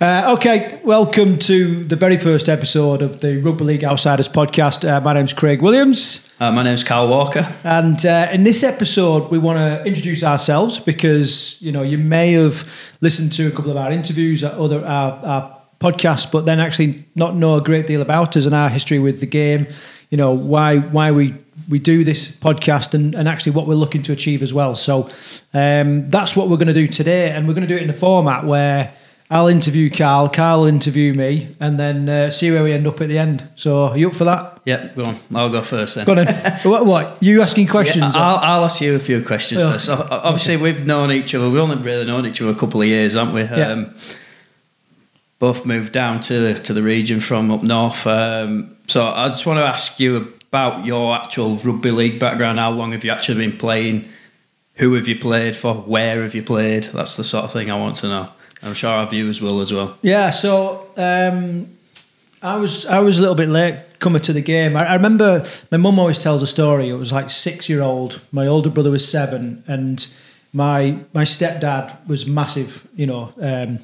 Uh, okay, welcome to the very first episode of the Rugby League Outsiders podcast. Uh, my name's Craig Williams. Uh, my name's Karl Walker. And uh, in this episode, we want to introduce ourselves because, you know, you may have listened to a couple of our interviews, at other our, our podcasts, but then actually not know a great deal about us and our history with the game, you know, why why we we do this podcast and, and actually what we're looking to achieve as well. So um, that's what we're going to do today. And we're going to do it in the format where I'll interview Karl, Karl will interview me, and then uh, see where we end up at the end. So, are you up for that? Yep, go on. I'll go first then. Go on. what, what? You asking questions? Yeah, I'll, I'll, ask you a few questions oh, first. So, obviously, okay. we've known each other. We've only really known each other a couple of years, haven't we? Yeah. Um, both moved down to to the region from up north. Um, so, I just want to ask you about your actual rugby league background. How long have you actually been playing? Who have you played for? Where have you played? That's the sort of thing I want to know. I'm sure our viewers will as well. Yeah, so um, I was I was a little bit late coming to the game. I, I remember my mum always tells a story. It was like six year old. My older brother was seven, and my my stepdad was massive. You know. Um,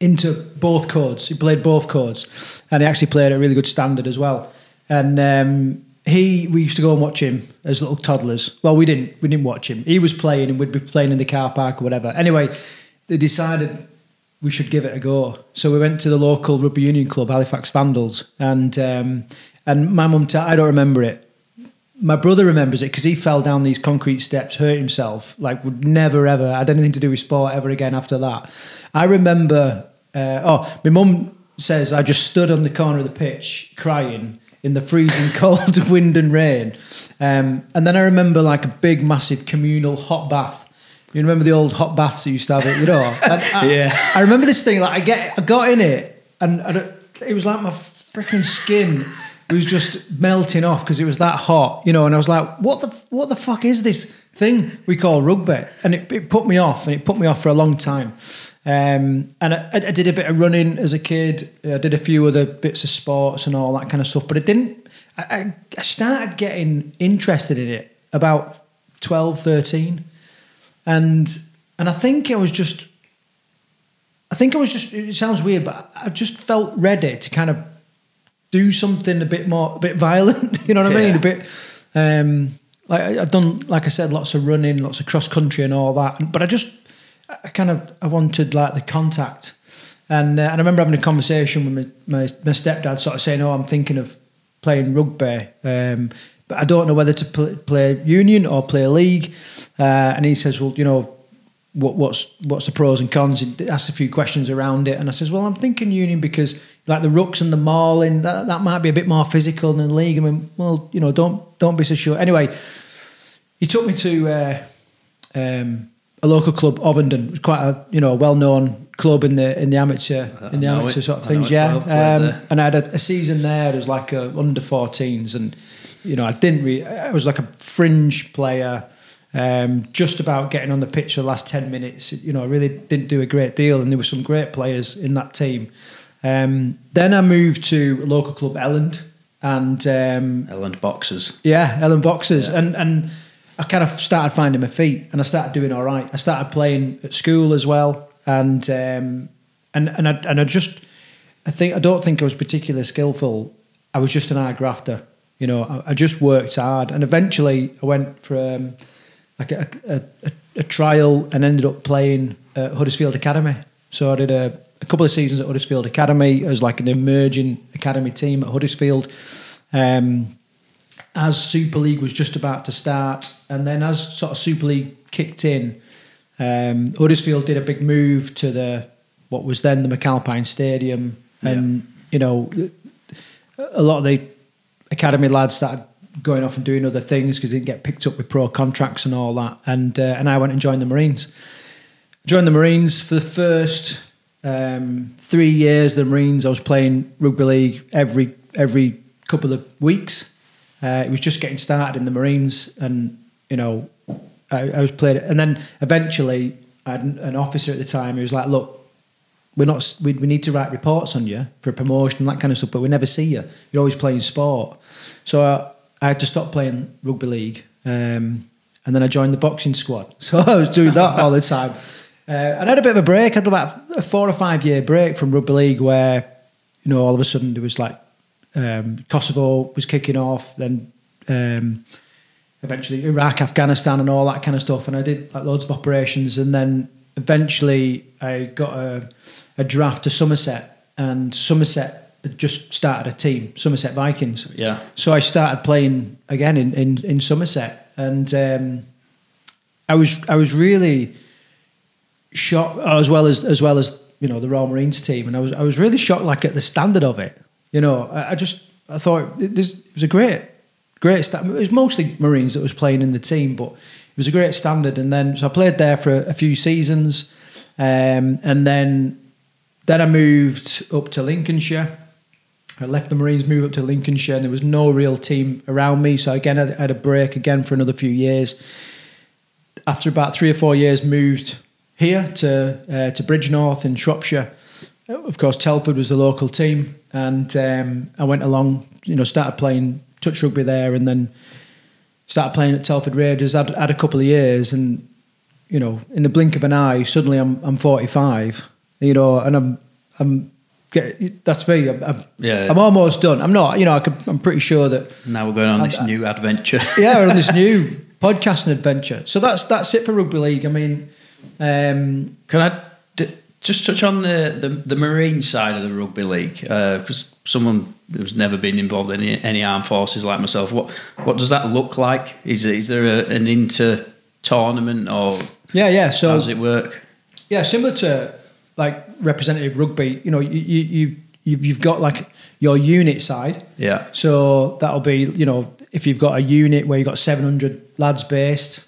into both codes. He played both codes, and he actually played a really good standard as well. And um, he, we used to go and watch him as little toddlers. Well, we didn't. We didn't watch him. He was playing, and we'd be playing in the car park or whatever. Anyway, they decided we should give it a go. So we went to the local rugby union club, Halifax Vandals, and um, and my mum, I don't remember it. My brother remembers it because he fell down these concrete steps, hurt himself, like would never ever had anything to do with sport ever again after that. I remember. Uh, oh, my mum says I just stood on the corner of the pitch crying in the freezing cold wind and rain, um, and then I remember like a big, massive communal hot bath you remember the old hot baths you used to have it, you know? I, yeah. I remember this thing. Like I get, I got in it, and, and it was like my freaking skin was just melting off because it was that hot, you know. And I was like, "What the, what the fuck is this thing we call rugby?" And it, it put me off, and it put me off for a long time. Um, and I, I, did a bit of running as a kid. I did a few other bits of sports and all that kind of stuff. But it didn't. I, I started getting interested in it about 12, 13 and and I think I was just, I think I was just. It sounds weird, but I just felt ready to kind of do something a bit more, a bit violent. You know what I mean? A bit. Um, like I've done, like I said, lots of running, lots of cross country, and all that. But I just, I kind of, I wanted like the contact, and uh, and I remember having a conversation with my, my, my stepdad, sort of saying, "Oh, I'm thinking of playing rugby, um, but I don't know whether to play, play union or play league." Uh, and he says, well, you know, what, what's what's the pros and cons? He asks a few questions around it, and I says, well, I'm thinking union because like the rucks and the mauling, that, that might be a bit more physical than league. I mean, well, you know, don't don't be so sure. Anyway, he took me to uh, um, a local club, Ovenden. It was quite a you know well known club in the in the amateur in the amateur it. sort of things. Yeah, well, um, and I had a, a, season there as like a under 14s, and you know I didn't really. I was like a fringe player um, just about getting on the pitch for the last 10 minutes. You know, I really didn't do a great deal, and there were some great players in that team. Um, then I moved to a local club, Elland, and um, Elland Boxers. Yeah, Elland Boxers, yeah. and and I kind of started finding my feet, and I started doing all right. I started playing at school as well, and um, and and I, and I just, I think I don't think I was particularly skillful. I was just an hard grafter. You know, I, I just worked hard, and eventually I went from like a, a, a, a trial and ended up playing at Huddersfield Academy. So I did a, a, couple of seasons at Huddersfield Academy as like an emerging academy team at Huddersfield. Um, as Super League was just about to start, and then as sort of Super League kicked in, um, Huddersfield did a big move to the what was then the McAlpine Stadium, and yeah. you know a lot of the academy lads started going off and doing other things because he didn't get picked up with pro contracts and all that. And uh, and I went and joined the Marines. Joined the Marines for the first um, three years. The Marines, I was playing rugby league every every couple of weeks. Uh, it was just getting started in the Marines, and you know, I, I was playing. And then eventually, I had an officer at the time who was like, "Look, we're not. We, we need to write reports on you for promotion and that kind of stuff, but we never see you. You're always playing sport." So uh, I had to stop playing rugby league, um, and then I joined the boxing squad. So I was doing that all the time. Uh, I had a bit of a break. I had about a four or five year break from rugby league where, you know, all of a sudden there was like um, Kosovo was kicking off, then um, eventually Iraq, Afghanistan, and all that kind of stuff. And I did like loads of operations, and then eventually I got a, a draft to Somerset, and Somerset had just started a team, Somerset Vikings. Yeah. So I started playing again in in, in Somerset, and um, I was I was really shocked as well as as well as you know the Royal Marines team, and I was I was really shocked like at the standard of it. You know, I, I just I thought it, it was a great great sta- It was mostly Marines that was playing in the team, but it was a great standard. And then so I played there for a, a few seasons, um, and then then I moved up to Lincolnshire. I left the Marines, moved up to Lincolnshire, and there was no real team around me. So again, I had a break again for another few years. After about three or four years, moved here to uh, to Bridgnorth in Shropshire. Of course, Telford was the local team, and um, I went along. You know, started playing touch rugby there, and then started playing at Telford Raiders. Had had a couple of years, and you know, in the blink of an eye, suddenly I'm I'm 45. You know, and I'm I'm get, that's me. I'm, I'm, Yeah. I'm almost done. I'm not. You know, I could, I'm pretty sure that Now we're going on this new adventure. yeah, we're on this new podcasting adventure. So that's that's it for rugby league. I mean, um, Can I d- just touch on the, the, the marine side of the rugby league? Because someone who's never been involved in any, any armed forces like myself, what what does that look like? Is it, is there a, an inter tournament or yeah, yeah. so how does it work? yeah, similar to like representative rugby. You know, you you you you've, you've got like your unit side. Yeah, So that'll be, you know, if you've got a unit where you've got 700 lads based,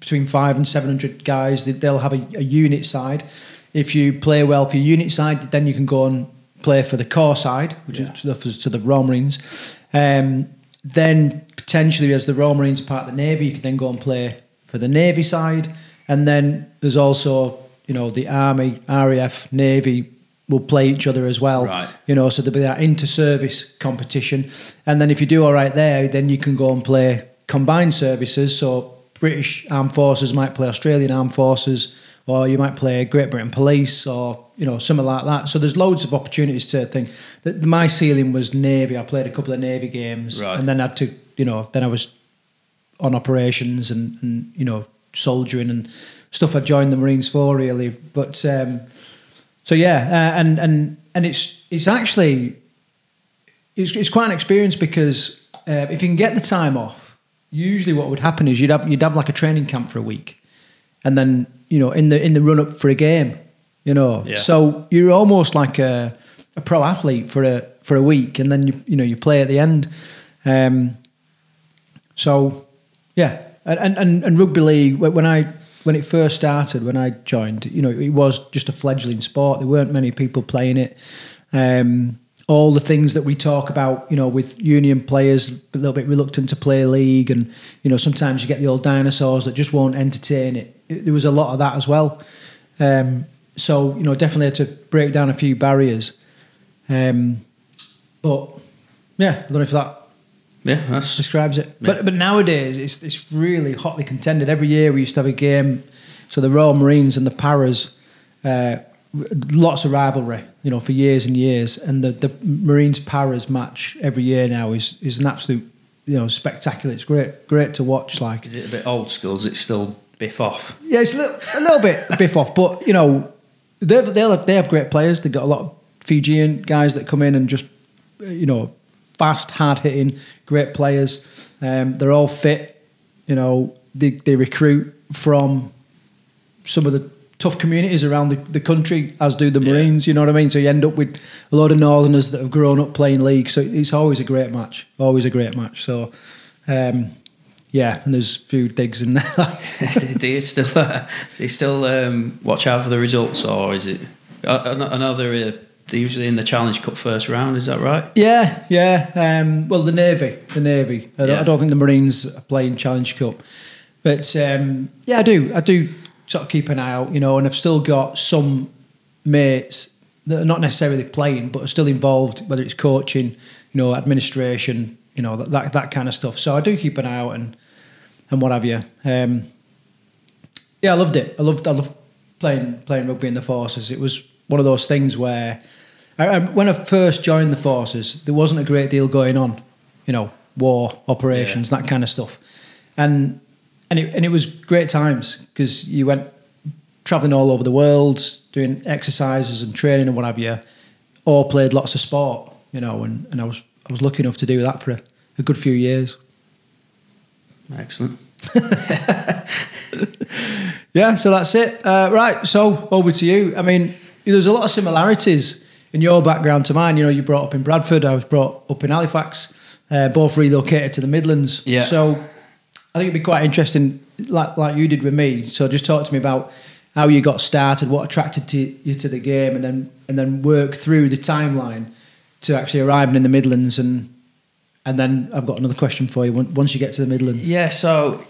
between five and 700 guys, they- they'll have a, a unit side. If you play well for your unit side, then you can go and play for the Corps side, which Yeah. is to the, to the Royal Marines. Um, then potentially, as the Royal Marines are part of the Navy, you can then go and play for the Navy side. And then there's also, you know, the Army, RAF, Navy will play each other as well. Right. You know, so there'll be that inter-service competition, and then if you do all right there, then you can go and play combined services. So British Armed Forces might play Australian Armed Forces, or you might play Great Britain Police, or you know something like that. So there's loads of opportunities to think. That my ceiling was Navy. I played a couple of Navy games, Right. and then I had to, you know, then I was on operations and, and you know soldiering and stuff I joined the Marines for really. But um, so yeah, uh, and and and it's it's actually it's, it's quite an experience because uh, if you can get the time off, usually what would happen is you'd have you'd have like a training camp for a week, and then you know in the in the run up for a game, you know, Yeah. so you're almost like a a pro athlete for a for a week, and then you you know you play at the end. Um, so yeah, and, and and rugby league when I when it first started when I joined, you know, it was just a fledgling sport. There weren't many people playing it. Um, all the things that we talk about, you know, with union players a little bit reluctant to play league, and you know, sometimes you get the old dinosaurs that just won't entertain it. it there was a lot of that as well. Um, so you know, definitely had to break down a few barriers. Um, but yeah, I don't know if that yeah, that's describes it. Yeah. But but nowadays it's it's really hotly contended. Every year we used to have a game. So the Royal Marines and the Paras, uh, lots of rivalry, you know, for years and years. And the the Marines Paras match every year now is is an absolute you know spectacular. It's great great to watch. Like is it a bit old school? Is it still biff off? yeah, it's a little, a little bit biff off, but you know they they'll have, they have great players. They've got a lot of Fijian guys that come in and just you know fast, hard hitting, great players. Um, they're all fit. You know they they recruit from some of the tough communities around the, the country, as do the Yeah. Marines. You know what I mean? So you end up with a lot of Northerners that have grown up playing league. So it's always a great match. Always a great match. So. Um, yeah, and there's a few digs in there. do, you still uh, do you still um, watch out for the results, or is it? I, I know- I know they're, usually in the Challenge Cup first round. Is that right? Yeah, yeah. Um, well, the Navy, the Navy. I, don't, Yeah. I don't think the Marines are playing Challenge Cup, but um, yeah, I do. I do sort of keep an eye out, you know. And I've still got some mates that are not necessarily playing, but are still involved, whether it's coaching, you know, administration, you know, that that, that kind of stuff. So I do keep an eye out and and what have you. Um, yeah, I loved it. I loved. I loved playing playing rugby in the forces. It was one of those things where I, when I first joined the forces, there wasn't a great deal going on, you know, war operations, yeah. that kind of stuff, and and it and it was great times because you went traveling all over the world, doing exercises and training and what have you, or played lots of sport, you know, and, and I was I was lucky enough to do that for a, a good few years. Excellent. yeah, so that's it. Uh, right, so over to you. I mean, there's a lot of similarities in your background to mine. You know, you brought up in Bradford, I was brought up in Halifax, uh, both relocated to the Midlands. Yeah. So I think it'd be quite interesting, like like you did with me. So just talk to me about how you got started, what attracted to you to the game, and then and then work through the timeline to actually arriving in the Midlands and and then I've got another question for you. Once you get to the Midlands, yeah. So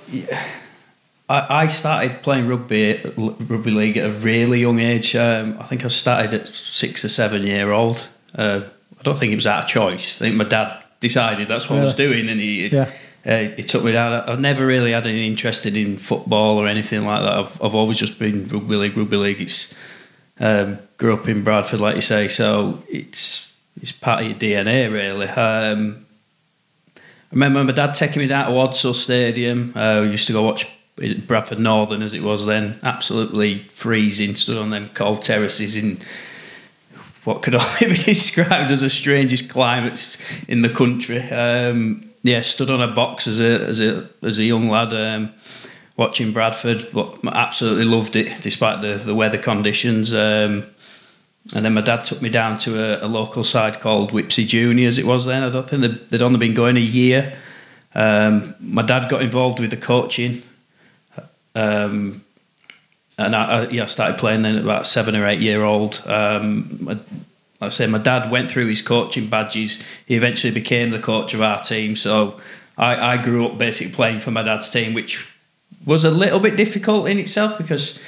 I, I started playing rugby rugby league at a really young age. Um, I think I started at six or seven year old. Uh, I don't think it was out of choice. I think my dad decided that's what I was doing, and he yeah. uh, he took me down. I've never really had any interest in football or anything like that. I've I've always just been rugby league. Rugby league. It's um, grew up in Bradford, like you say, so it's it's part of your DNA really. Um, I remember my dad taking me down to Odsal Stadium. Uh, we used to go watch Bradford Northern as it was then. Absolutely freezing, stood on them cold terraces in what could only be described as the strangest climates in the country. Um, yeah, stood on a box as a as a as a young lad. Um, watching Bradford, but absolutely loved it despite the, the weather conditions. Um, and then my dad took me down to a, a, local side called Wibsey Juniors. It was then. I don't think they'd, they'd only been going a year. Um, my dad got involved with the coaching, um, and I, I, yeah, I started playing then at about seven or eight year old. Um, my, like I say, my dad went through his coaching badges. He eventually became the coach of our team. So I, I grew up basically playing for my dad's team, which was a little bit difficult in itself because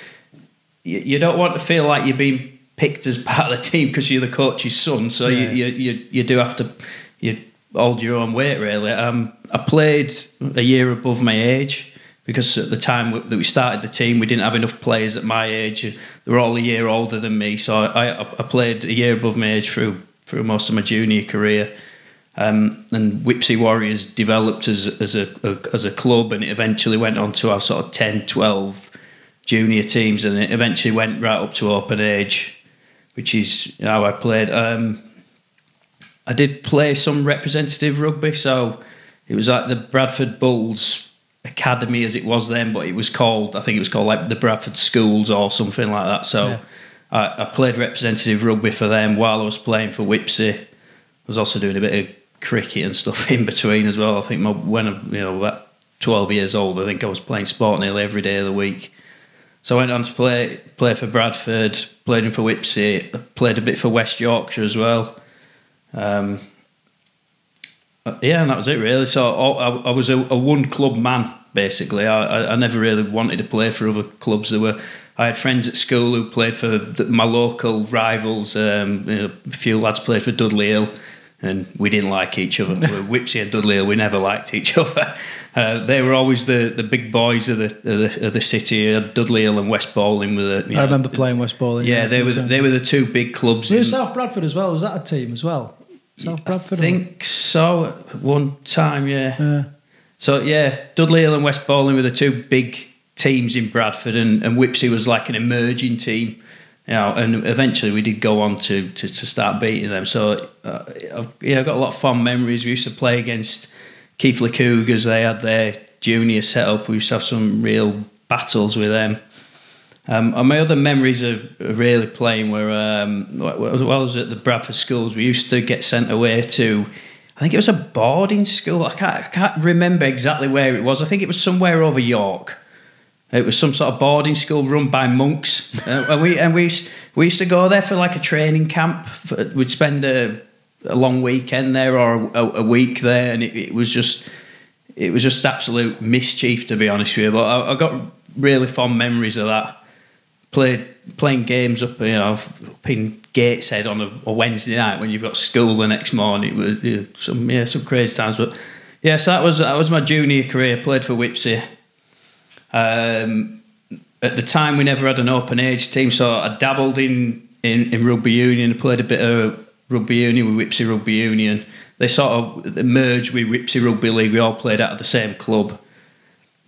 you, you don't want to feel like you're being picked as part of the team because you're the coach's son. So yeah. you, you, you you do have to you hold your own weight really. Um, I played a year above my age because at the time that we started the team, we didn't have enough players at my age. They were all a year older than me, so I, I played a year above my age through through most of my junior career. Um, and Wibsey Warriors developed as, as a, a, as a club, and it eventually went on to have sort of 10, 12 junior teams, and it eventually went right up to open age which is how I played. Um, I did play some representative rugby, so it was like the Bradford Bulls academy as it was then, but it was called I think it was called like the Bradford Schools or something like that. So yeah. I, I, played representative rugby for them while I was playing for Wibsey. I was also doing a bit of cricket and stuff in between as well. I think my, when I'm you know about twelve years old, I think I was playing sport nearly every day of the week. So I went on to play play for Bradford, played in for Wibsey, played a bit for West Yorkshire as well. Um, yeah, and that was it really. So I, I was a, a, one club man basically. I, I, never really wanted to play for other clubs. There were I had friends at school who played for my local rivals. Um, you know, a few lads played for Dudley Hill, and we didn't like each other. Wibsey and Dudley Hill, we never liked each other. Uh, they were always the, the big boys of the of the, of the city. Uh, Dudley Hill and West Bowling were the. I remember playing West Bowling. Yeah, yeah they were the, they were the two big clubs. in, South Bradford as well. Was that a team as well? South Bradford. I think so. One time, yeah. yeah. So yeah, Dudley Hill and West Bowling were the two big teams in Bradford, and, and Wibsey was like an emerging team. You know, and eventually we did go on to, to, to start beating them. So uh, I've, yeah, I've got a lot of fond memories. We used to play against Keighley Cougars, they had their junior set up. We used to have some real battles with them. Um, and my other memories of really playing were um, as well as at the Bradford schools. We used to get sent away to, I think it was a boarding school. I can't, I can't remember exactly where it was. I think it was somewhere over York. It was some sort of boarding school run by monks, uh, and we and we we used to go there for like a training camp. We'd spend a a long weekend there or a, a week there, and it, it, was just it was just absolute mischief to be honest with you. But I, I got really fond memories of that. Played playing games up, you know, up in Gateshead on a, a Wednesday night when you've got school the next morning. It was some yeah some crazy times, but yeah, so that was that was my junior career. Played for Wibsey. Um, at the time we never had an open age team, so I dabbled in, in, in rugby union, I played a bit of rugby union with Wibsey Rugby Union. They sort of merged with Wibsey Rugby League. We all played out of the same club.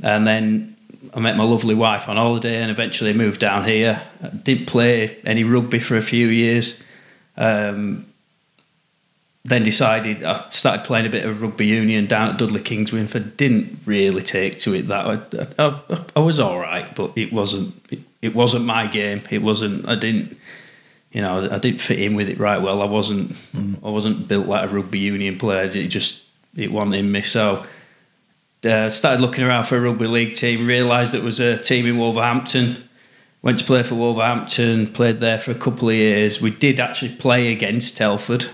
And then I met my lovely wife on holiday and eventually moved down here. I didn't play any rugby for a few years. Um, then decided I started playing a bit of rugby union down at Dudley Kingswinford. Didn't really take to it that I, I, I was all right, but it wasn't it, it, wasn't my game. It wasn't. I didn't. You know, I didn't fit in with it right well. I wasn't. Mm. I wasn't built like a rugby union player. It just it wasn't in me. So uh, started looking around for a rugby league team. Realised it was a team in Wolverhampton. Went to play for Wolverhampton. Played there for a couple of years. We did actually play against Telford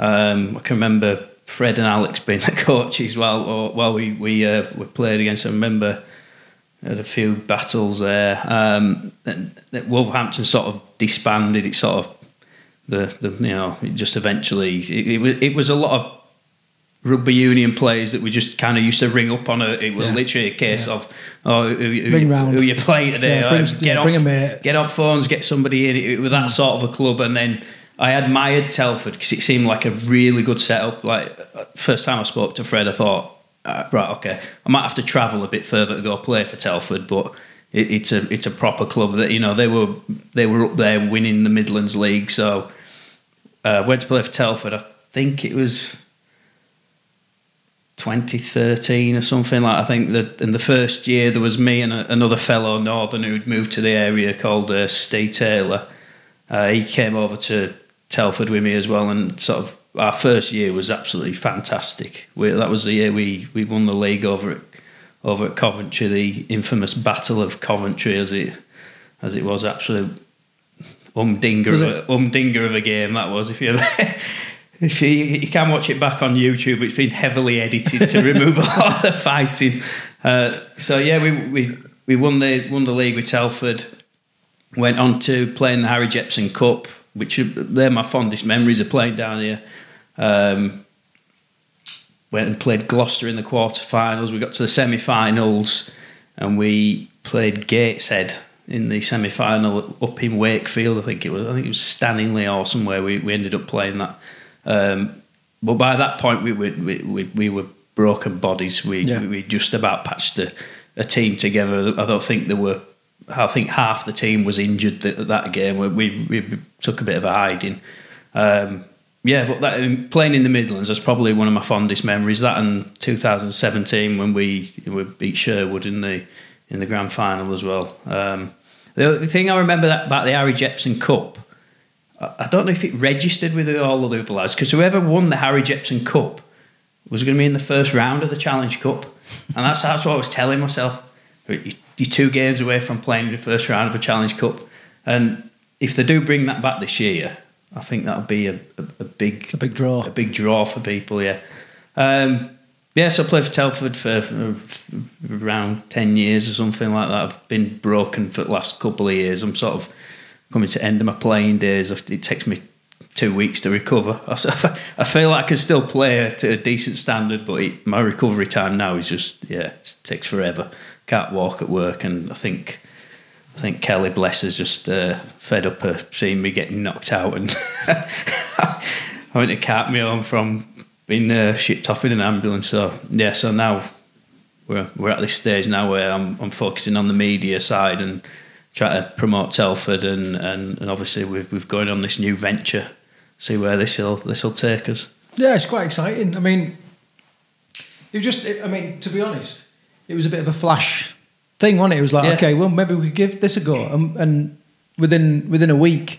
um, I can remember Fred and Alex being the coaches while while we we uh, we played against. I remember had a few battles there. Um, Wolverhampton sort of disbanded. It sort of the, the you know it just eventually it, it, was it was a lot of rugby union players that we just kind of used to ring up on a. It was yeah. literally a case yeah. of oh who, who, ring who, you playing today? Yeah, bring, get off, get off phones, get somebody in. It, it was that mm. sort of a club, and then I admired Telford because it seemed like a really good setup. Like first time I spoke to Fred, I thought, uh, right, okay, I might have to travel a bit further to go play for Telford, but it, it's a it's a proper club that you know they were they were up there winning the Midlands League. So uh, went to play for Telford. I think it was 2013 or something like. I think that in the first year there was me and a, another fellow Northern who'd moved to the area called uh, Steve Taylor. Uh, he came over to Telford with me as well, and sort of our first year was absolutely fantastic. We, that was the year we, we won the league over at over at Coventry, the infamous Battle of Coventry, as it as it was absolute umdinger was of a, umdinger of a game that was. If you ever, if you, you can watch it back on YouTube, it's been heavily edited to remove a lot of the fighting. Uh, so yeah, we, we we won the won the league with Telford. Went on to play in the Harry Jepson Cup which they're my fondest memories of playing down here. Um, went and played Gloucester in the quarterfinals. We got to the semi-finals, and we played Gateshead in the semi-final up in Wakefield. I think it was. I think it was Stanningley or somewhere. We we ended up playing that. Um, but by that point, we were we, we, we were broken bodies. We yeah. we just about patched a, a team together. I don't think there were I think half the team was injured at that game. We, we took a bit of a hiding. Um, yeah, but that, um, playing in the Midlands is probably one of my fondest memories. That and 2017 when we we beat Sherwood in the in the grand final as well. Um, the, the thing I remember that, about the Harry Jepson Cup, I, don't know if it registered with all of the other lads because whoever won the Harry Jepson Cup was going to be in the first round of the Challenge Cup, and that's that's what I was telling myself you're two games away from playing in the first round of a Challenge Cup. And if they do bring that back this year, I think that'll be a, a, a big a big draw, a big draw for people. Yeah, um, yeah. So I played for Telford for uh, around ten years or something like that. I've been broken for the last couple of years. I'm sort of coming to end of my playing days. It takes me two weeks to recover. I feel like I can still play to a decent standard, but it, my recovery time now is just yeah, it takes forever can't walk at work, and I think I think Kelly Bless is just uh, fed up of seeing me getting knocked out, and went to cart me home from being uh, shipped off in an ambulance. So yeah, so now we're we're at this stage now where I'm I'm focusing on the media side and trying to promote Telford, and and, and obviously we've we've going on this new venture. See where this will this will take us. Yeah, it's quite exciting. I mean, it just I mean to be honest it was a bit of a flash thing, wasn't it? It was like, yeah. okay, well, maybe we could give this a go. And, and within within a week,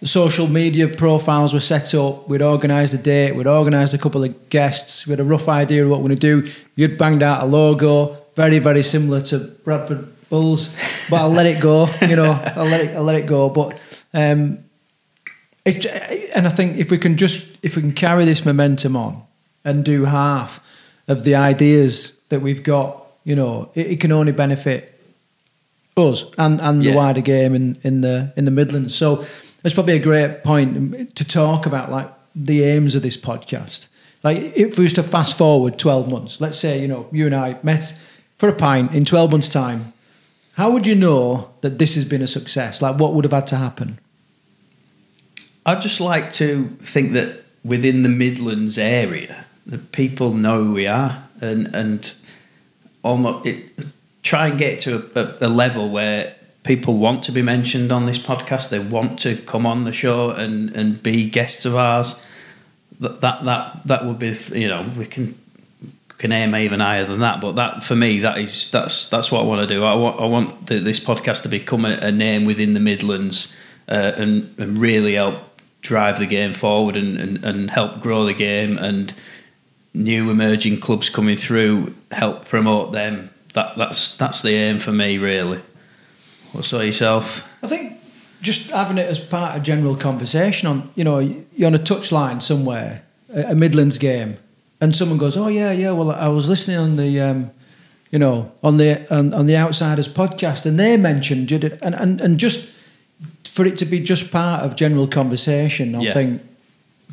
the social media profiles were set up. We'd organised a date. We'd organised a couple of guests. We had a rough idea of what we are going to do. You'd banged out a logo, very very similar to Bradford Bulls, but I'll let it go. You know, I'll let it I'll let it go. But um, it, and I think if we can just if we can carry this momentum on and do half of the ideas that we've got you know, it, it can only benefit us and, and yeah. the wider game in, in the in the Midlands. So it's probably a great point to talk about like the aims of this podcast. Like if we was to fast forward twelve months, let's say, you know, you and I met for a pint in twelve months' time, how would you know that this has been a success? Like, what would have had to happen? I'd just like to think that within the Midlands area, that people know who we are, and and almost it, try and get to a, a, level where people want to be mentioned on this podcast. They want to come on the show and and be guests of ours. That that that that would be you know we can can aim even higher than that. But that for me, that is that's that's what I want to do. I want I want the, this podcast to become a, a name within the Midlands uh, and and really help drive the game forward and, and, and help grow the game and new emerging clubs coming through help promote them. That that's that's the aim for me really. What's say yourself? I think just having it as part of general conversation on you know you're on a touchline somewhere a Midlands game and someone goes oh yeah yeah well I was listening on the um, you know on the on, on the outsiders podcast and they mentioned you did and, and and just for it to be just part of general conversation, I yeah. think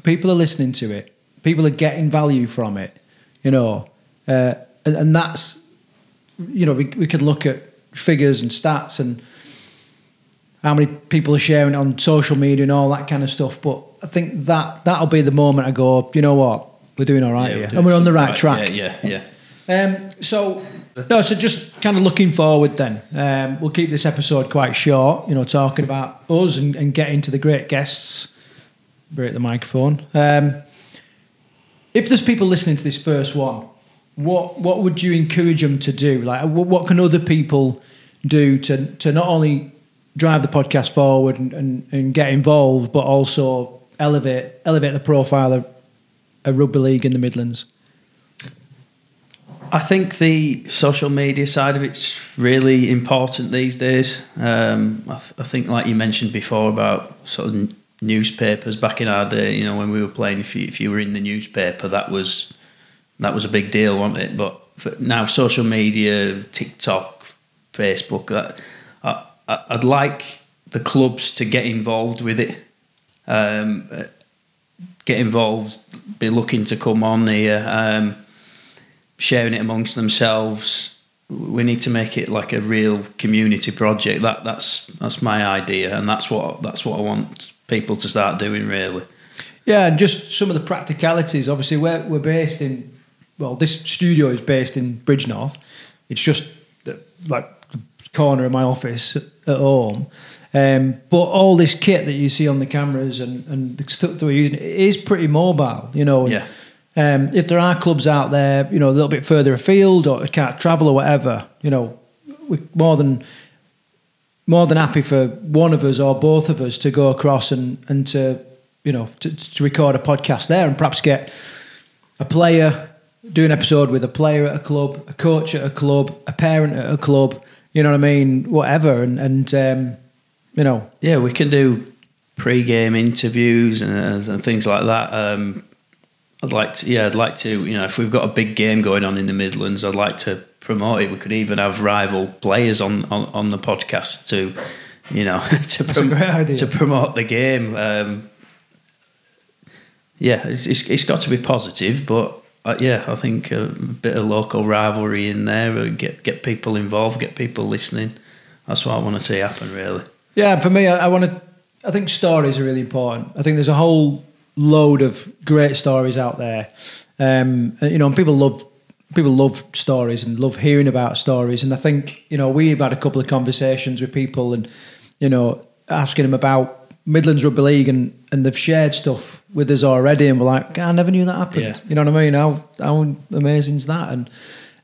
people are listening to it. People are getting value from it, you know, uh, and, and, that's, you know, we, we could look at figures and stats and how many people are sharing on social media and all that kind of stuff. But I think that that'll be the moment I go, you know what, we're doing all right yeah, here, and we're on the right, right track. Yeah, yeah, yeah. Um, so no, so just kind of looking forward then. Um, we'll keep this episode quite short, you know, talking about us and, and getting to the great guests. Break the microphone. Um, if there's people listening to this first one, what what would you encourage them to do? Like, what, what can other people do to to not only drive the podcast forward and, and, and get involved, but also elevate elevate the profile of, of rugby league in the Midlands? I think the social media side of it's really important these days. Um, I, th- I, think, like you mentioned before, about sort of newspapers back in our day. You know, when we were playing, if you, if you were in the newspaper, that was that was a big deal, wasn't it? But now, social media, TikTok, Facebook, that I, I'd like the clubs to get involved with it. Um, get involved, be looking to come on here. Um, sharing it amongst themselves. We need to make it like a real community project. That that's that's my idea, and that's what that's what I want people to start doing. Really. Yeah, and just some of the practicalities. Obviously, we're we're based in. Well, this studio is based in Bridgnorth. It's just the, like the corner of my office at home. Um, but all this kit that you see on the cameras and, and the stuff that we're using is pretty mobile, you know. yeah. Um, if there are clubs out there, you know, a little bit further afield or can't travel or whatever, you know, we're more than more than happy for one of us or both of us to go across and and to you know to, to record a podcast there and perhaps get a player do an episode with a player at a club, a coach at a club, a parent at a club. You know what I mean? Whatever, and and um, you know, yeah, we can do pre-game interviews and, and things like that. Um, I'd like to, yeah, I'd like to, you know, if we've got a big game going on in the Midlands, I'd like to promote it. We could even have rival players on on, on the podcast to, you know, to prom- to promote the game. Um, yeah, it's, it's, it's got to be positive, but uh, yeah, I think a bit of local rivalry in there, uh, get get people involved, get people listening. That's what I want to see happen, really. Yeah, for me, I, I want to. I think stories are really important. I think there's a whole load of great stories out there. Um, you know, and people love people love stories and love hearing about stories. And I think you know we've had a couple of conversations with people and you know asking them about Midlands Rugby League and and they've shared stuff with us already, and we're like, I never knew that happened. Yeah. You know what I mean? How how amazing is that? And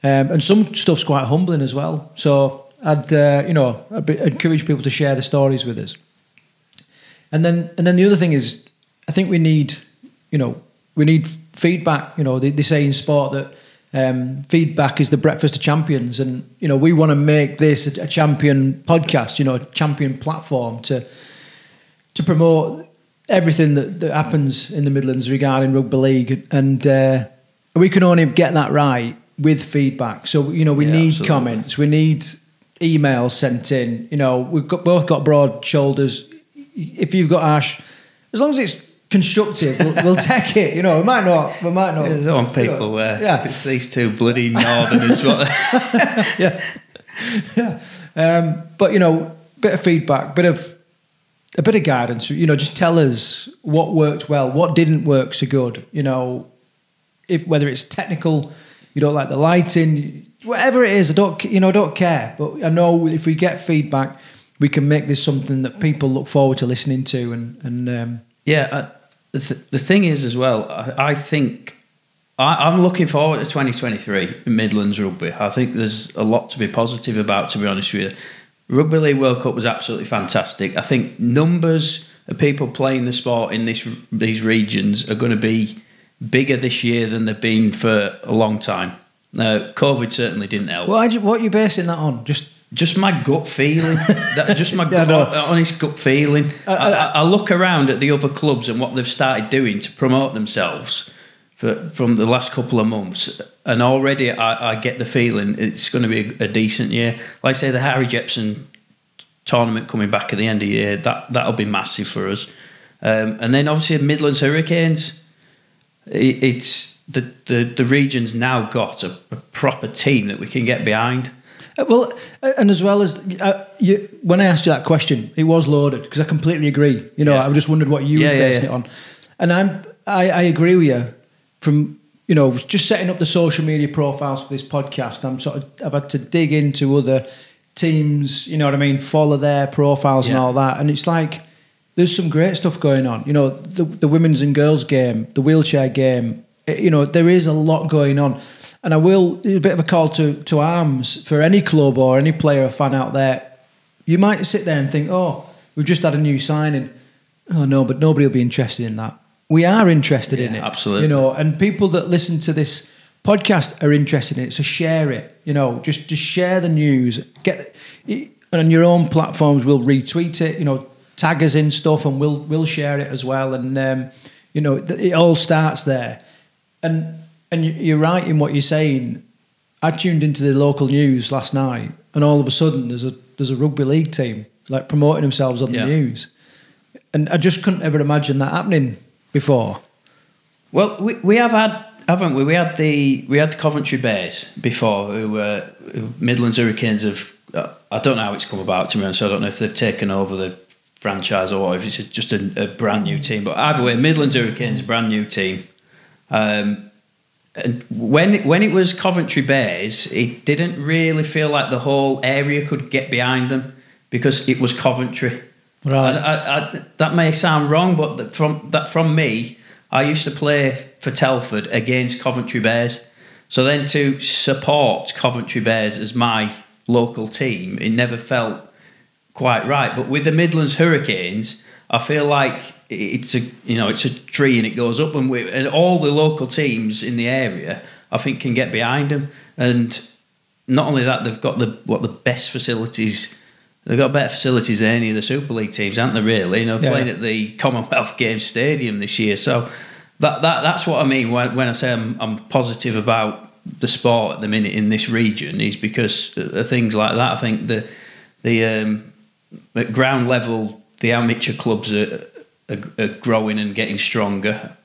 um, and some stuff's quite humbling as well. So I'd uh, you know I'd encourage people to share the stories with us. And then and then the other thing is I think we need, you know, we need feedback. You know, they, they say in sport that um, feedback is the breakfast of champions, and you know, we want to make this a, a, champion podcast. You know, a champion platform to to promote everything that, that happens in the Midlands regarding rugby league, and uh, we can only get that right with feedback. So you know, we yeah, need absolutely. comments, we need emails sent in. You know, we've got, both got broad shoulders. If you've got Ash, as long as it's constructive. We'll, we'll, take it. You know, we might not. We might not. Yeah, don't want people there. Yeah, it's these two bloody northerners. yeah, yeah. Um, but you know, bit of feedback, bit of a bit of guidance. You know, just tell us what worked well, what didn't work so good. You know, if whether it's technical, you don't like the lighting, whatever it is. I don't, you know, I don't care. But I know if we get feedback, we can make this something that people look forward to listening to. And and um, yeah, uh, the, th- the thing is as well, I, I think I, am looking forward to 2023 in Midlands rugby. I think there's a lot to be positive about. To be honest with you, Rugby League World Cup was absolutely fantastic. I think numbers of people playing the sport in this these regions are going to be bigger this year than they've been for a long time. Uh, COVID certainly didn't help. What, you, what are you basing that on? Just just my gut feeling. that, just my yeah, gut, honest gut feeling. Uh, I, I, I, look around at the other clubs and what they've started doing to promote themselves for, from the last couple of months, and already I, I get the feeling it's going to be a, a, decent year. Like I say, the Harry Jepson tournament coming back at the end of the year that that'll be massive for us. Um, and then obviously Midlands Hurricanes. It, it's the, the the region's now got a, a proper team that we can get behind. Uh, well, uh, and as well as uh, you, when I asked you that question, it was loaded because I completely agree. You know, yeah. I just wondered what you yeah, was basing yeah, it on, and I'm I, I, agree with you. From you know, just setting up the social media profiles for this podcast, I'm sort of I've had to dig into other teams. You know what I mean? Follow their profiles and all that, and it's like there's some great stuff going on. You know, the the women's and girls game, the wheelchair game. It, you know, there is a lot going on. And I will a bit of a call to, to arms for any club or any player or fan out there. You might sit there and think, oh, we've just had a new signing. Oh no, but nobody will be interested in that. We are interested yeah, in it. Absolutely. You know, and people that listen to this podcast are interested in it. So share it. You know, just just share the news. Get and on your own platforms, we'll retweet it. You know, tag us in stuff, and we'll we'll share it as well. And um, you know, it all starts there. And and you're right in what you're saying. I tuned into the local news last night, and all of a sudden there's a there's a rugby league team like promoting themselves on yeah. the news, and I just couldn't ever imagine that happening before. Well, we, we have had haven't we? We had the we had the Coventry Bears before, who uh, Midlands Hurricanes have. Uh, I don't know how it's come about to me, so I don't know if they've taken over the franchise or if it's just a, a brand new team. But either way, Midlands Hurricanes, a brand new team. Um, and when when it was Coventry Bears, it didn't really feel like the whole area could get behind them because it was Coventry. Right. I, I, I, that may sound wrong, but from that from me, I used to play for Telford against Coventry Bears. So then to support Coventry Bears as my local team, it never felt quite right. But with the Midlands Hurricanes, I feel like it's a you know it's a tree and it goes up, and we and all the local teams in the area I think can get behind them. And not only that, they've got the what the best facilities. They've got better facilities than any of the Super League teams, aren't they? Really, you know, yeah. playing at the Commonwealth Games Stadium this year. So that that that's what I mean when, when I say I'm, I'm positive about the sport at the minute in this region is because of things like that. I think the the um, at ground level the amateur clubs are, are, are, growing and getting stronger.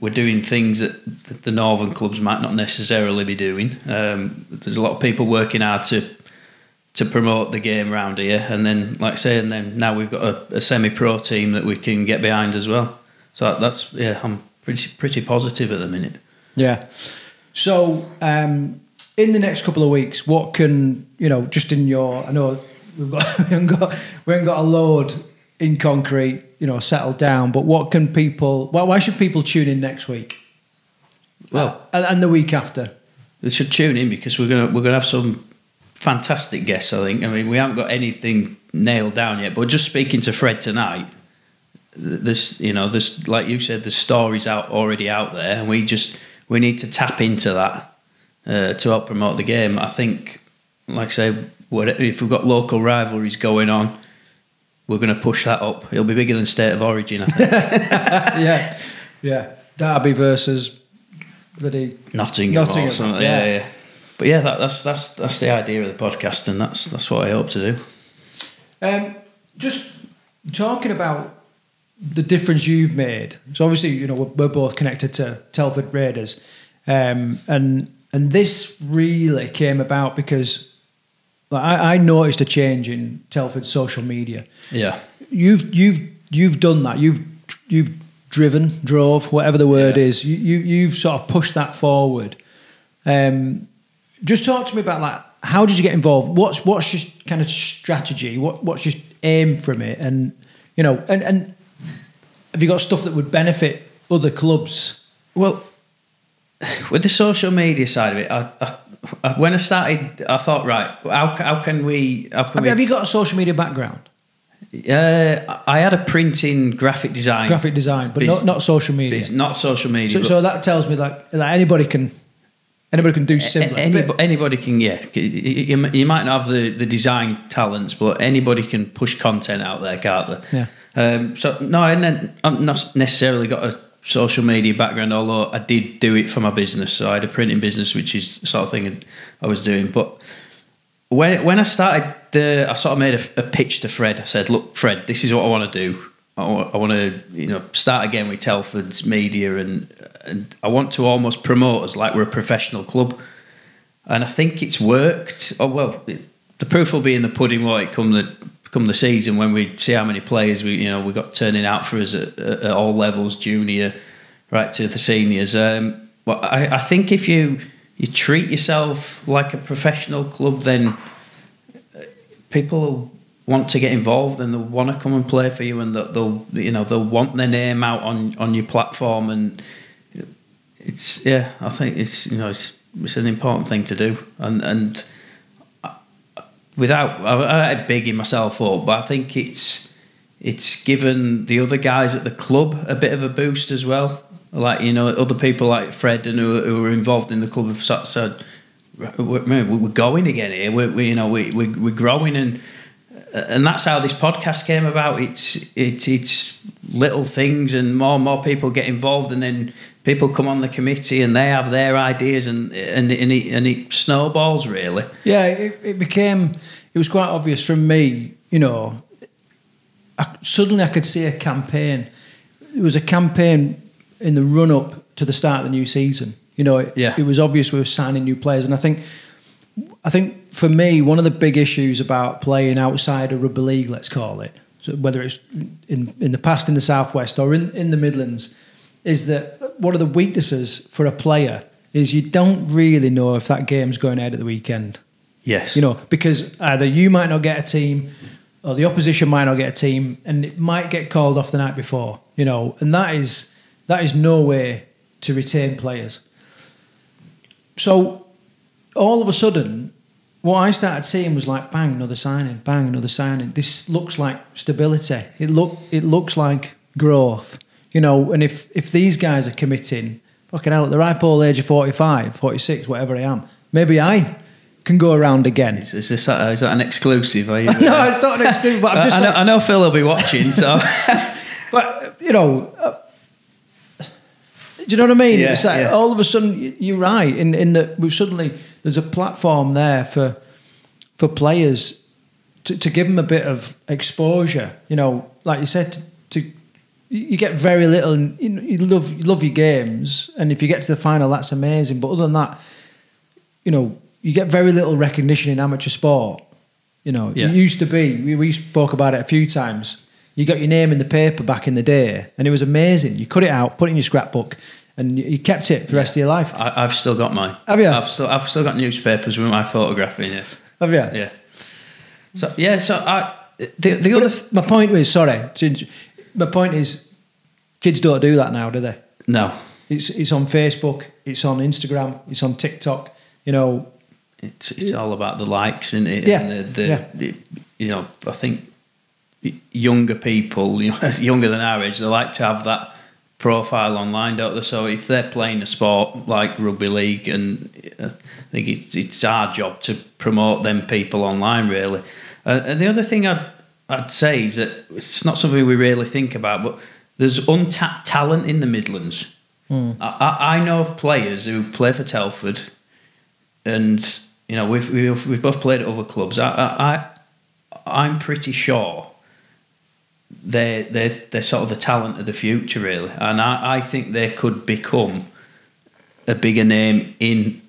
We're doing things that the northern clubs might not necessarily be doing. Um, there's a lot of people working hard to to promote the game around here, and then, like I say, and then now we've got a, a semi-pro team that we can get behind as well. So that's yeah, I'm pretty pretty positive at the minute. Yeah. So um, in the next couple of weeks, what can you know? Just in your, I know we've got we haven't got we haven't got a load in concrete, you know, settled down. But what can people? Why, why should people tune in next week? Well, uh, and the week after. They should tune in because we're gonna we're gonna have some fantastic guests. I think. I mean, we haven't got anything nailed down yet, but just speaking to Fred tonight, this you know, this like you said, the stories out already out there, and we just we need to tap into that uh, to help promote the game. I think, like I say, if we've got local rivalries going on we're going to push that up. It'll be bigger than State of Origin, I think. yeah, yeah. Derby versus bloody Nottingham, Nottingham. or something. Yeah, yeah. yeah. But yeah, that, that's that's that's the idea of the podcast, and that's that's what I hope to do. Um, just talking about the difference you've made. So obviously, you know, we're, we're both connected to Telford Raiders, um, and and this really came about because Like I, I noticed a change in Telford's social media. Yeah, you've you've you've done that. You've you've driven, drove, whatever the word yeah. is. You, you you've sort of pushed that forward. Um, just talk to me about that. how did you get involved? What's what's your kind of strategy? What what's your aim from it? And you know, and and have you got stuff that would benefit other clubs? Well, with the social media side of it, I, I, when I started, I thought, right, how, how can we? How can have, we? Have you got a social media background? Uh, I had a printing graphic design, graphic design, but not, not social media. It's not social media. So, so that tells me like that anybody can Anybody can do similar. Anybody, anybody can, yeah. You, you, might not have the, the design talents, but anybody can push content out there, can't they? Yeah. Um, so no, and then I'm not necessarily got a social media background, although I did do it for my business. So I had a printing business, which is sort of thing I was doing. But when when I started, the, I sort of made a, a pitch to Fred. I said, "Look, Fred, this is what I want to do. I want, I want to, you know, start again with Telford's media, and and I want to almost promote us like we're a professional club. And I think it's worked. Oh well, the proof will be in the pudding. What it come the come the season when we see how many players we you know we got turning out for us at, at all levels, junior right to the seniors. Um, well, I, I think if you you treat yourself like a professional club, then people want to get involved and they'll want to come and play for you and they'll you know they'll want their name out on on your platform and it's yeah I think it's you know it's, it's an important thing to do and and without I bigging myself up but I think it's it's given the other guys at the club a bit of a boost as well. Like you know other people like Fred and who, who are involved in the club have said we're, we're going again here. We're, we, you know we, we, we're growing. And and that's how this podcast came about. It's it's it's little things, and more and more people get involved, and then people come on the committee and they have their ideas, and and and it, and it snowballs really. Yeah, it, it became. It was quite obvious from me, you know. I, suddenly, I could see a campaign. It was a campaign in the run up to the start of the new season. You know, it, yeah. it was obvious we were signing new players, and I think I think for me, one of the big issues about playing outside a rugby league, let's call it, so whether it's in, in the past in the southwest or in, in the Midlands, is that one of the weaknesses for a player is you don't really know if that game's going ahead at the weekend. Yes. You know, because either you might not get a team or the opposition might not get a team and it might get called off the night before, you know, and that is that is no way to retain players. So all of a sudden, what I started seeing was like bang, another signing, bang, another signing. This looks like stability. It look it looks like growth. You know, and if if these guys are committing, fucking hell, at the ripe old age of 45, 46, whatever I am, maybe I can go around again. Is, is this is that an exclusive? Are you, no, uh, it's not an exclusive. But I'm just I, know, I know Phil will be watching, so. but you know, uh, do you know what I mean? Yeah, it's like yeah. all of a sudden you're right in in that we've suddenly there's a platform there for for players to, to give them a bit of exposure. You know, like you said, to, to you get very little. And you, you love you love your games, and if you get to the final, that's amazing. But other than that, you know, you get very little recognition in amateur sport. You know, yeah. it used to be. We, we spoke about it a few times. You got your name in the paper back in the day, and it was amazing. You cut it out, put it in your scrapbook, and you kept it for the rest of your life. I, have still got mine. Have you? I've still I've still got newspapers with my photograph in it. Have you? Yeah. So yeah, so I the the other th- my point was sorry. My point is, kids don't do that now, do they? No. It's it's on Facebook, it's on Instagram, it's on TikTok. You know, it's it's all about the likes and it. Yeah. And the, the, yeah. The, you know, I think younger people, you know, younger than our age, they like to have that profile online, don't they? So if they're playing a sport like rugby league, and I think it's, it's our job to promote them people online, really. Uh, and the other thing I'd, I'd say is that it's not something we really think about, but there's untapped talent in the Midlands. Mm. I, I know of players who play for Telford, and you know we've we've, we've both played at other clubs. I, I I'm pretty sure they're, they're, they're sort of the talent of the future, really. And I, I think they could become a bigger name in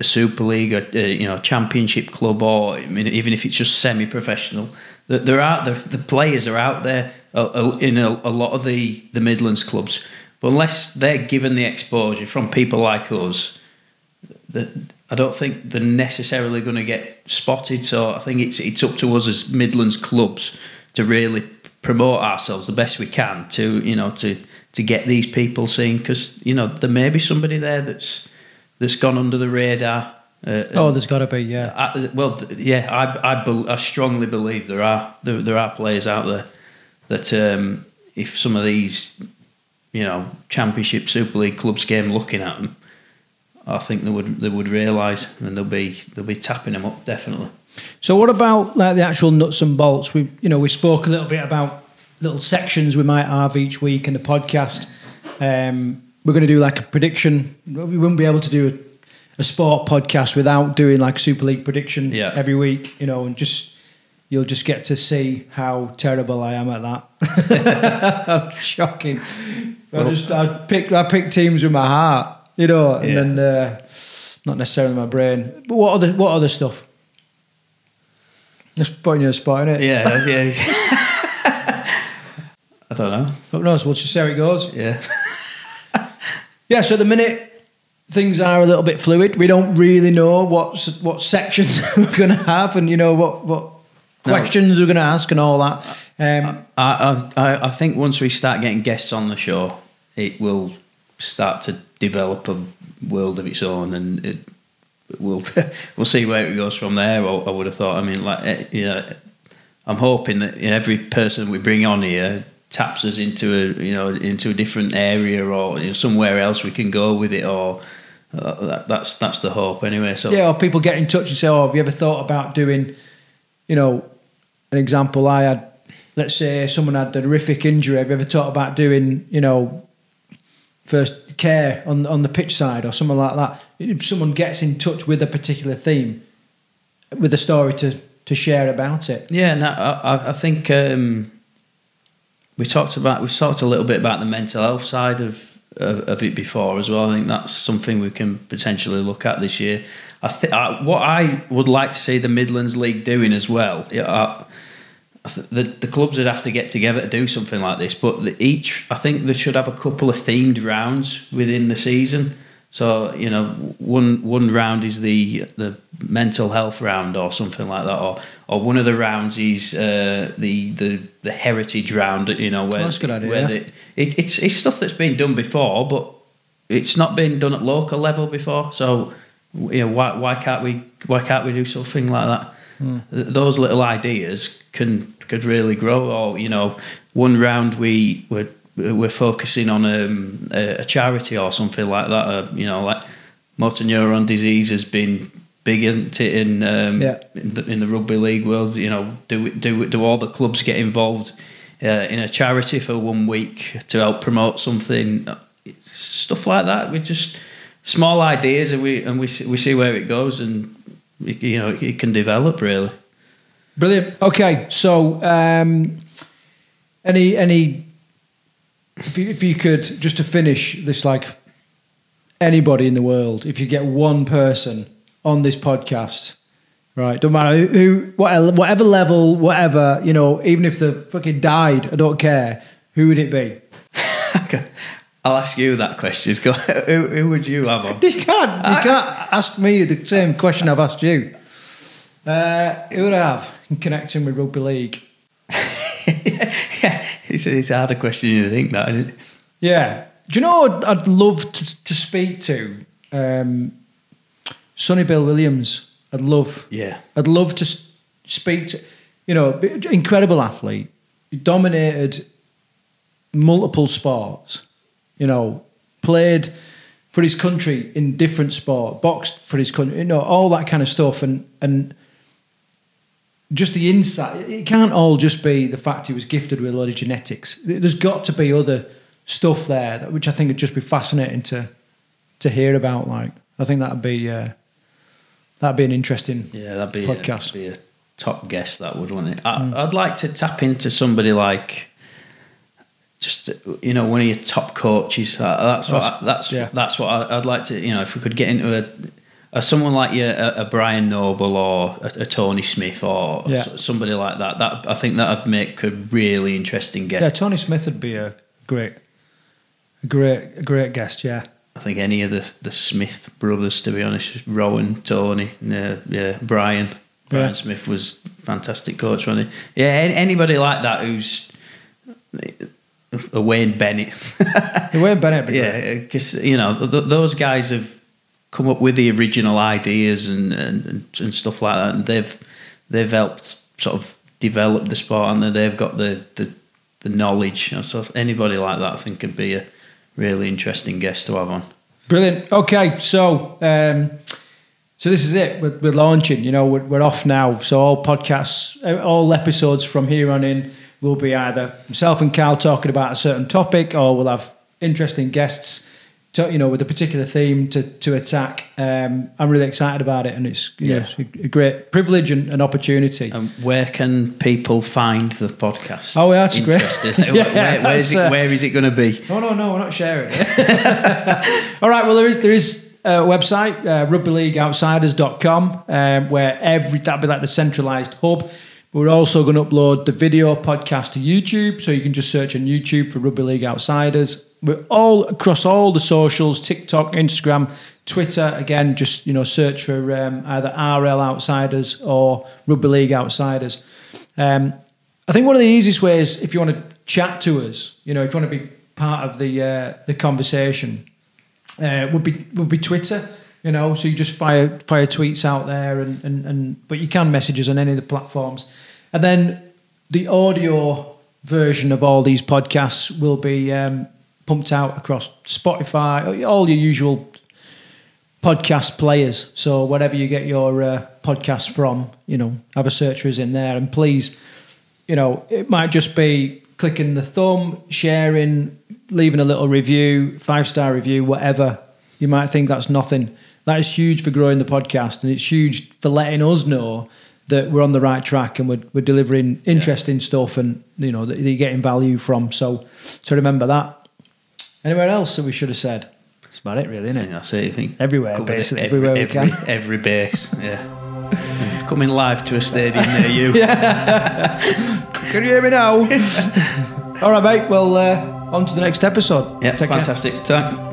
a Super League, or, uh, you know, Championship club, or I mean, even if it's just semi-professional, that there are the, the players are out there uh, uh, in a, a lot of the the Midlands clubs, but unless they're given the exposure from people like us, that I don't think they're necessarily going to get spotted. So I think it's it's up to us as Midlands clubs to really promote ourselves the best we can to you know to to get these people seen because you know there may be somebody there that's that's gone under the radar. Uh, oh, there's got to be, yeah. I, well, yeah, I, I, be, I, strongly believe there are there, there are players out there that um, if some of these, you know, Championship Super League clubs came looking at them, I think they would they would realise and they'll be they'll be tapping them up definitely. So what about like the actual nuts and bolts? We you know we spoke a little bit about little sections we might have each week in the podcast. Um, we're going to do like a prediction. We wouldn't be able to do a, a sport podcast without doing like Super League prediction yeah. every week. You know, and just you'll just get to see how terrible I am at that. Shocking. Well, I just I picked I picked teams with my heart, you know, and yeah. then uh, not necessarily my brain. But what other what other stuff? Just putting you on the spot, innit? Yeah, yeah. I don't know. Who knows? We'll just see how it goes. Yeah. yeah. So at the minute, things are a little bit fluid. We don't really know what what sections we're going to have, and you know what what questions no. we're going to ask, and all that. Um, I, I I think once we start getting guests on the show, it will start to develop a world of its own, and it we'll we'll see where it goes from there. I, I would have thought. I mean, like eh, you know, I'm hoping that every person we bring on here taps us into a you know into a different area or you know, somewhere else we can go with it or uh, that, that's that's the hope anyway. So yeah, or people get in touch and say, "Oh, have you ever thought about doing?" You know, an example I had. Let's say someone had a horrific injury. Have you ever thought about doing? You know, first care on on the pitch side or something like that. If someone gets in touch with a particular theme, with a story to to share about it. Yeah, no, I, I think um, we talked about we've talked a little bit about the mental health side of, of, it before as well. I think that's something we can potentially look at this year. I think what I would like to see the Midlands League doing as well. I, the, the clubs would have to get together to do something like this, but each I think they should have a couple of themed rounds within the season. So you know, one one round is the the mental health round or something like that, or or one of the rounds is uh, the the the heritage round. You know, where oh, that's a good idea. Where the, it, it's it's stuff that's been done before, but it's not been done at local level before. So you know, why why can't we why can't we do something like that? Mm. Those little ideas can could really grow. Or you know, one round we were we're focusing on um, a, a, charity or something like that. Uh, you know, like motor neuron disease has been big in in, um, yeah. in, the, in, the, rugby league world. You know, do do do all the clubs get involved uh, in a charity for one week to help promote something? Stuff like that. We just small ideas, and we and we we see where it goes, and you know it can develop really. Brilliant. Okay, so um, any any if you, if you could just to finish this like anybody in the world, if you get one person on this podcast, right? Don't matter who, whatever, whatever level, whatever you know, even if they fucking died, I don't care. Who would it be? okay. I'll ask you that question. who, who would you have on? You can't. You I, can't ask me the same question I've asked you. Uh, who would I have in connecting with rugby league? yeah, it's, it's a harder question than you think that, isn't it? Yeah. Do you know I'd love to, to speak to? Um, Sonny Bill Williams. I'd love. Yeah. I'd love to speak to, you know, incredible athlete. He dominated multiple sports. You know, played for his country in different sport, boxed for his country. You know, all that kind of stuff, and and just the insight. It can't all just be the fact he was gifted with a lot of genetics. There's got to be other stuff there, that, which I think would just be fascinating to to hear about. Like, I think that'd be uh, that'd be an interesting yeah, that'd be podcast. A, be a top guest. That would, wouldn't it? I, mm. I'd like to tap into somebody like. Just you know, one of your top coaches. That's what. That's that's, yeah. that's what I'd like to. You know, if we could get into a uh, someone like you, a, a, Brian Noble or a, a Tony Smith or Yeah. somebody like that, that I think that would make a really interesting guest. Yeah, Tony Smith would be a great, great, great guest. Yeah. I think any of the, the Smith brothers, to be honest, Rohan, Tony, yeah, yeah Brian. Brian Yeah. Smith was fantastic coach, wasn't he? Yeah, anybody like that who's a Wayne Bennett. Wayne Bennett. be yeah, because you know th- those guys have come up with the original ideas and, and, and, stuff like that, and they've they've helped sort of develop the sport, and they've got the the, the knowledge. And so anybody like that, I think, could be a really interesting guest to have on. Brilliant. Okay, so um, so this is it. We're, we're launching. You know, we're, we're off now. So all podcasts, uh, all episodes from here on in will be either myself and Karl talking about a certain topic, or we'll have interesting guests. To, you know, with a particular theme to to attack. Um, I'm really excited about it, and it's, you know, Yeah. it's a, great privilege and an opportunity. Um, where can people find the podcast? Oh, yeah, that's great. Yeah, where, where, is it, uh, where is it going to be? No, no, no, we're not sharing. All right, well there is there is a website, uh, rugbyleagueoutsiders.com, um, where every that'd be like the centralized hub. We're also going to upload the video podcast to YouTube, so you can just search on YouTube for Rugby League Outsiders. We're all across all the socials: TikTok, Instagram, Twitter. Again, just you know, search for um, either RL Outsiders or Rugby League Outsiders. Um, I think one of the easiest ways, if you want to chat to us, you know, if you want to be part of the uh, the conversation, uh, would be would be Twitter. You know, so you just fire fire tweets out there, and, and, and but you can message us on any of the platforms, and then the audio version of all these podcasts will be um, pumped out across Spotify, all your usual podcast players. So whatever you get your uh, podcast from, you know, have a search for us in there, and please, you know, it might just be clicking the thumb, sharing, leaving a little review, five star review, whatever. You might think that's nothing. That is huge for growing the podcast, and it's huge for letting us know that we're on the right track and we're, we're delivering interesting stuff, and you know that you're getting value from. So, so remember that. Anywhere else that we should have said? That's about it, really, isn't it? that's it. I think Everywhere, covered it basically, every, everywhere we every, can. every base. Yeah, coming live to a stadium near you. Can you hear me now? All right, mate. Well, uh, on to the next episode. Yeah, Take care. fantastic. Thank-